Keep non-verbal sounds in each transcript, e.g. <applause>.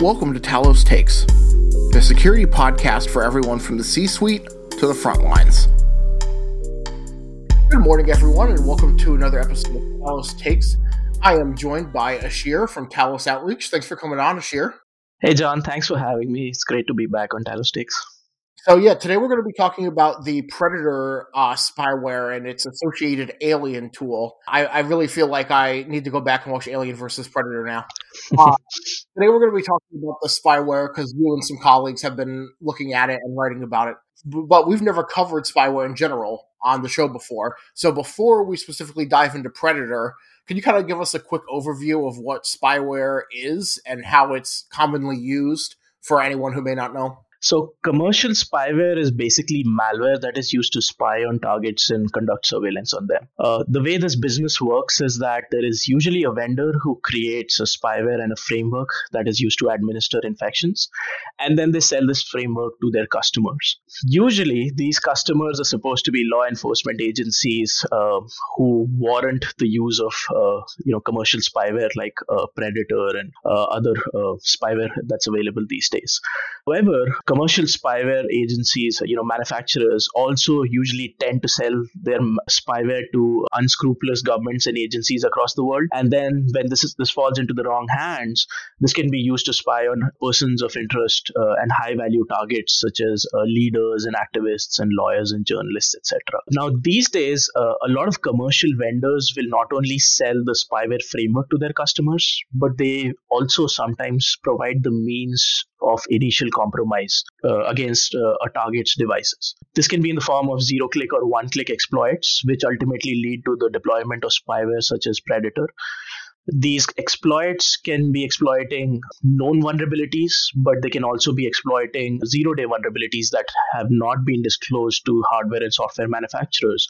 Welcome to Talos Takes, the security podcast for everyone from the C suite to the front lines. Good morning, everyone, and welcome to another episode of Talos Takes. I am joined by Asheer from Talos Outreach. Thanks for coming on, Asheer. Hey, John. Thanks for having me. It's great to be back on Talos Takes. So yeah, today we're going to be talking about the Predator uh, spyware and its associated Alien tool. I, I, really feel like I need to go back and watch Alien versus Predator now. <laughs> Uh, today we're going to be talking about the spyware because you and some colleagues have been looking at it and writing about it, but we've never covered spyware in general on the show before. So before we specifically dive into Predator, can you kind of give us a quick overview of what spyware is and how it's commonly used for anyone who may not know? So, commercial spyware is basically malware that is used to spy on targets and conduct surveillance on them. Uh, the way this business works is that there is usually a vendor who creates a spyware and a framework that is used to administer infections, and then they sell this framework to their customers. Usually, these customers are supposed to be law enforcement agencies uh, who warrant the use of uh, you know commercial spyware like uh, Predator and uh, other uh, spyware that's available these days. However, commercial spyware agencies, you know, manufacturers also usually tend to sell their spyware to unscrupulous governments and agencies across the world. And then when this is, this falls into the wrong hands, this can be used to spy on persons of interest uh, and high value targets such as uh, leaders and activists and lawyers and journalists, etc. Now, these days, uh, a lot of commercial vendors will not only sell the spyware framework to their customers, but they also sometimes provide the means of initial compromise uh, against uh, a target's devices. This can be in the form of zero click or one click exploits, which ultimately lead to the deployment of spyware such as Predator. These exploits can be exploiting known vulnerabilities, but they can also be exploiting zero day vulnerabilities that have not been disclosed to hardware and software manufacturers.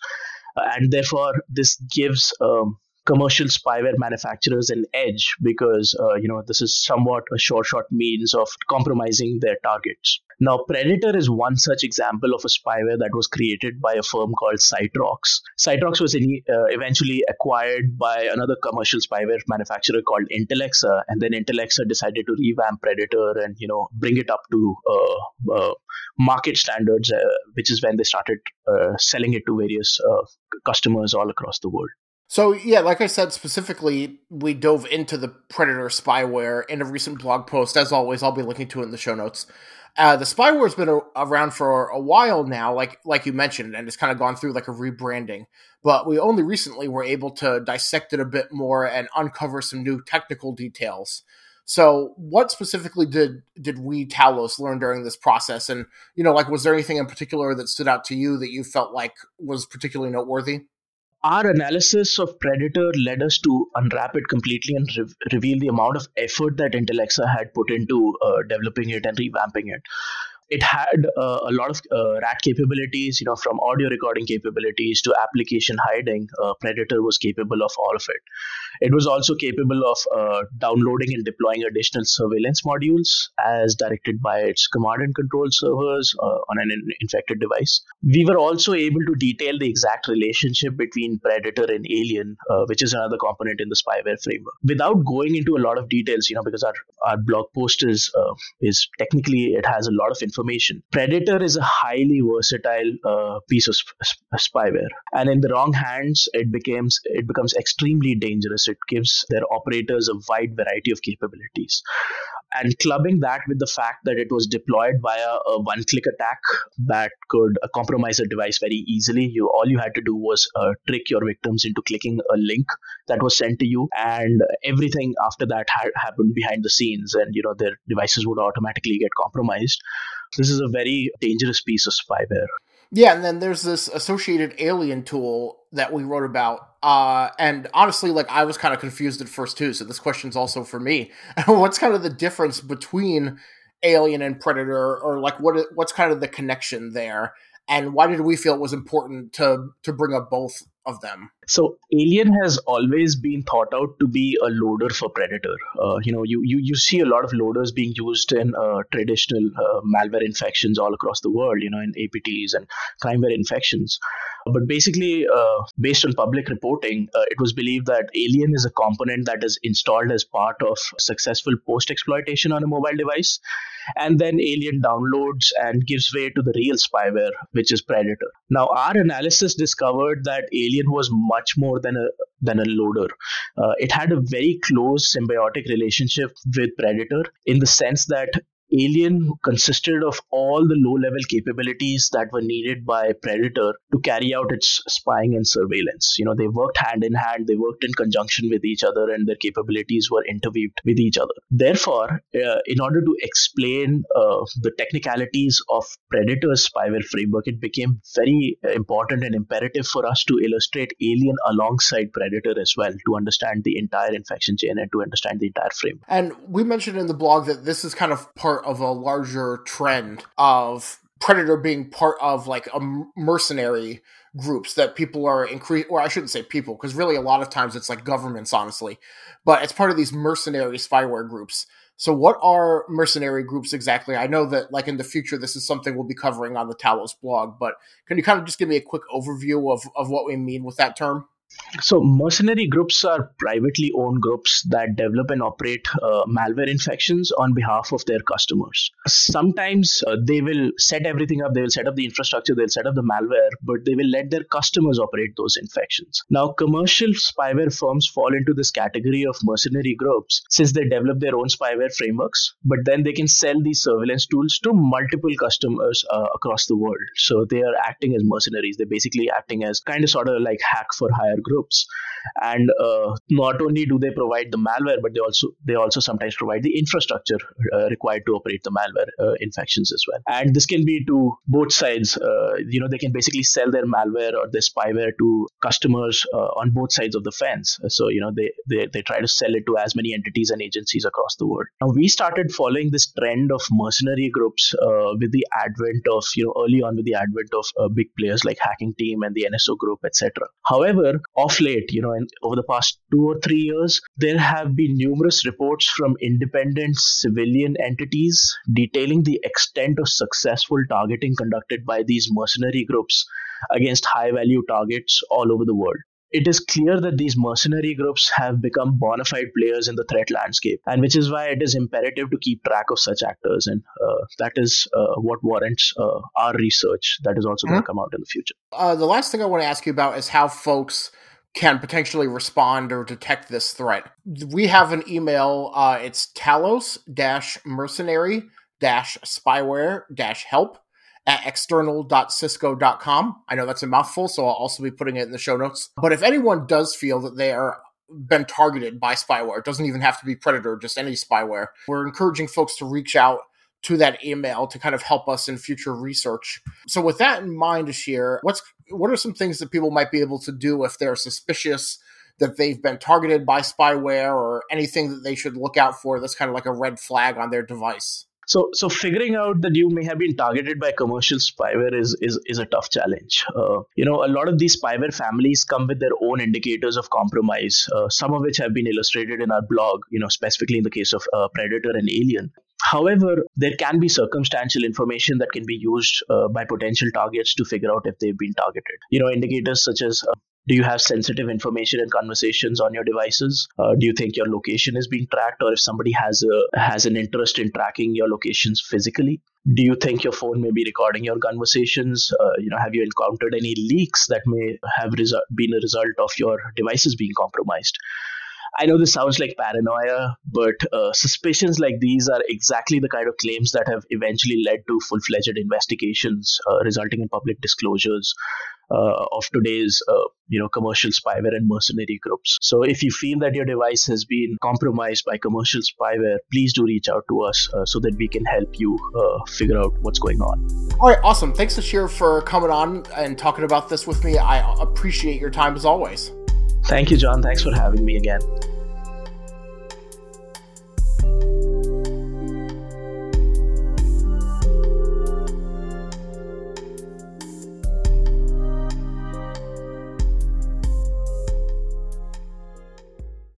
Uh, and therefore, this gives um, commercial spyware manufacturers an edge because uh, you know this is somewhat a short short means of compromising their targets now predator is one such example of a spyware that was created by a firm called Cytrox. Cytrox was in, uh, eventually acquired by another commercial spyware manufacturer called Intellexa and then Intellexa decided to revamp predator and you know bring it up to uh, uh market standards uh, which is when they started uh, selling it to various customers all across the world so yeah, like I said specifically, we dove into the Predator spyware in a recent blog post. As always, I'll be linking to it in the show notes. Uh, the spyware has been a- around for a while now, like like you mentioned, and it's kind of gone through like a rebranding. But we only recently were able to dissect it a bit more and uncover some new technical details. So, what specifically did did we Talos learn during this process? And you know, like, was there anything in particular that stood out to you that you felt like was particularly noteworthy? Our analysis of Predator led us to unwrap it completely and re- reveal the amount of effort that Intellexa had put into uh, developing it and revamping it it had uh, a lot of uh, rat capabilities you know from audio recording capabilities to application hiding uh, predator was capable of all of it. It was also capable of uh, downloading and deploying additional surveillance modules as directed by its command and control servers uh, on an in- infected device. We were also able to detail the exact relationship between predator and alien uh, which is another component in the spyware framework. Without going into a lot of details you know because our, our blog post is is technically it has a lot of information information. Predator is a highly versatile uh, piece of sp- spyware, and in the wrong hands, it becomes it becomes extremely dangerous. It gives their operators a wide variety of capabilities and clubbing that with the fact that it was deployed via a one-click attack that could uh, compromise a device very easily. You all you had to do was uh, trick your victims into clicking a link that was sent to you, and everything after that had happened behind the scenes, and you know their devices would automatically get compromised. This is a very dangerous piece of spyware. Yeah, and then there's this associated alien tool that we wrote about. Uh, and honestly, like I was kind of confused at first too. So this question's also for me. <laughs> what's kind of the difference between Alien and Predator, or like what what's kind of the connection there? And why did we feel it was important to to bring up both of them? So Alien has always been thought out to be a loader for Predator. Uh, you know, you, you you see a lot of loaders being used in uh, traditional uh, malware infections all across the world. You know, in APTs and crimeware infections. But basically, uh, based on public reporting, uh, it was believed that Alien is a component that is installed as part of successful post exploitation on a mobile device and then Alien downloads and gives way to the real spyware, which is Predator. Now, our analysis discovered that Alien was much more than a than a loader. Uh, it had a very close symbiotic relationship with Predator in the sense that Alien consisted of all the low level capabilities that were needed by Predator to carry out its spying and surveillance. You know, they worked hand in hand, they worked in conjunction with each other, and their capabilities were interweaved with each other. Therefore, uh, in order to explain uh, the technicalities of Predator's spyware framework, it became very important and imperative for us to illustrate Alien alongside Predator as well to understand the entire infection chain and to understand the entire frame. And we mentioned in the blog that this is kind of part part of a larger trend of Predator being part of like a mercenary groups that people are increase or I shouldn't say people because really a lot of times it's like governments honestly but it's part of these mercenary spyware groups. So what are mercenary groups exactly? I know that like in the future this is something we'll be covering on the Talos blog but can you kind of just give me a quick overview of of what we mean with that term so, mercenary groups are privately owned groups that develop and operate uh, malware infections on behalf of their customers. Sometimes uh, they will set everything up, they will set up the infrastructure, they'll set up the malware, but they will let their customers operate those infections. Now, commercial spyware firms fall into this category of mercenary groups since they develop their own spyware frameworks, but then they can sell these surveillance tools to multiple customers uh, across the world. So, they are acting as mercenaries. They're basically acting as kind of sort of like hack for hire groups and uh, not only do they provide the malware but they also they also sometimes provide the infrastructure uh, required to operate the malware uh, infections as well. And this can be to both sides uh, you know they can basically sell their malware or their spyware to customers uh, on both sides of the fence. So you know they, they they try to sell it to as many entities and agencies across the world. Now we started following this trend of mercenary groups uh, with the advent of you know early on with the advent of big players like hacking team and the nso group etc however of late you know and over the past two or three years, there have been numerous reports from independent civilian entities detailing the extent of successful targeting conducted by these mercenary groups against high value targets all over the world it is clear that these mercenary groups have become bona fide players in the threat landscape, and which is why it is imperative to keep track of such actors. And uh, that is uh, what warrants uh, our research that is also mm-hmm. going to come out in the future. Uh, the last thing I want to ask you about is how folks can potentially respond or detect this threat. We have an email. Uh, it's talos mercenary spyware help at external.cisco.com. I know that's a mouthful, so I'll also be putting it in the show notes. But if anyone does feel that they are been targeted by spyware, it doesn't even have to be Predator, just any spyware, we're encouraging folks to reach out to that email to kind of help us in future research. So with that in mind, Asheer, what's what are some things that people might be able to do if they're suspicious that they've been targeted by spyware or anything that they should look out for that's kind of like a red flag on their device? So, so figuring out that you may have been targeted by commercial spyware is is, is a tough challenge. Uh, you know, a lot of these spyware families come with their own indicators of compromise. Uh, some of which have been illustrated in our blog. You know, specifically in the case of uh, Predator and Alien. However, there can be circumstantial information that can be used uh, by potential targets to figure out if they've been targeted. You know, indicators such as uh, do you have sensitive information and conversations on your devices? Uh, do you think your location is being tracked, or if somebody has a has an interest in tracking your locations physically? Do you think your phone may be recording your conversations? Uh, you know, have you encountered any leaks that may have resu- been a result of your devices being compromised? I know this sounds like paranoia, but uh, suspicions like these are exactly the kind of claims that have eventually led to full fledged investigations, uh, resulting in public disclosures. Uh, of today's uh, you know commercial spyware and mercenary groups so if you feel that your device has been compromised by commercial spyware please do reach out to us uh, so that we can help you uh, figure out what's going on all right awesome thanks asheer for coming on and talking about this with me i appreciate your time as always Thank you, John. Thanks for having me again.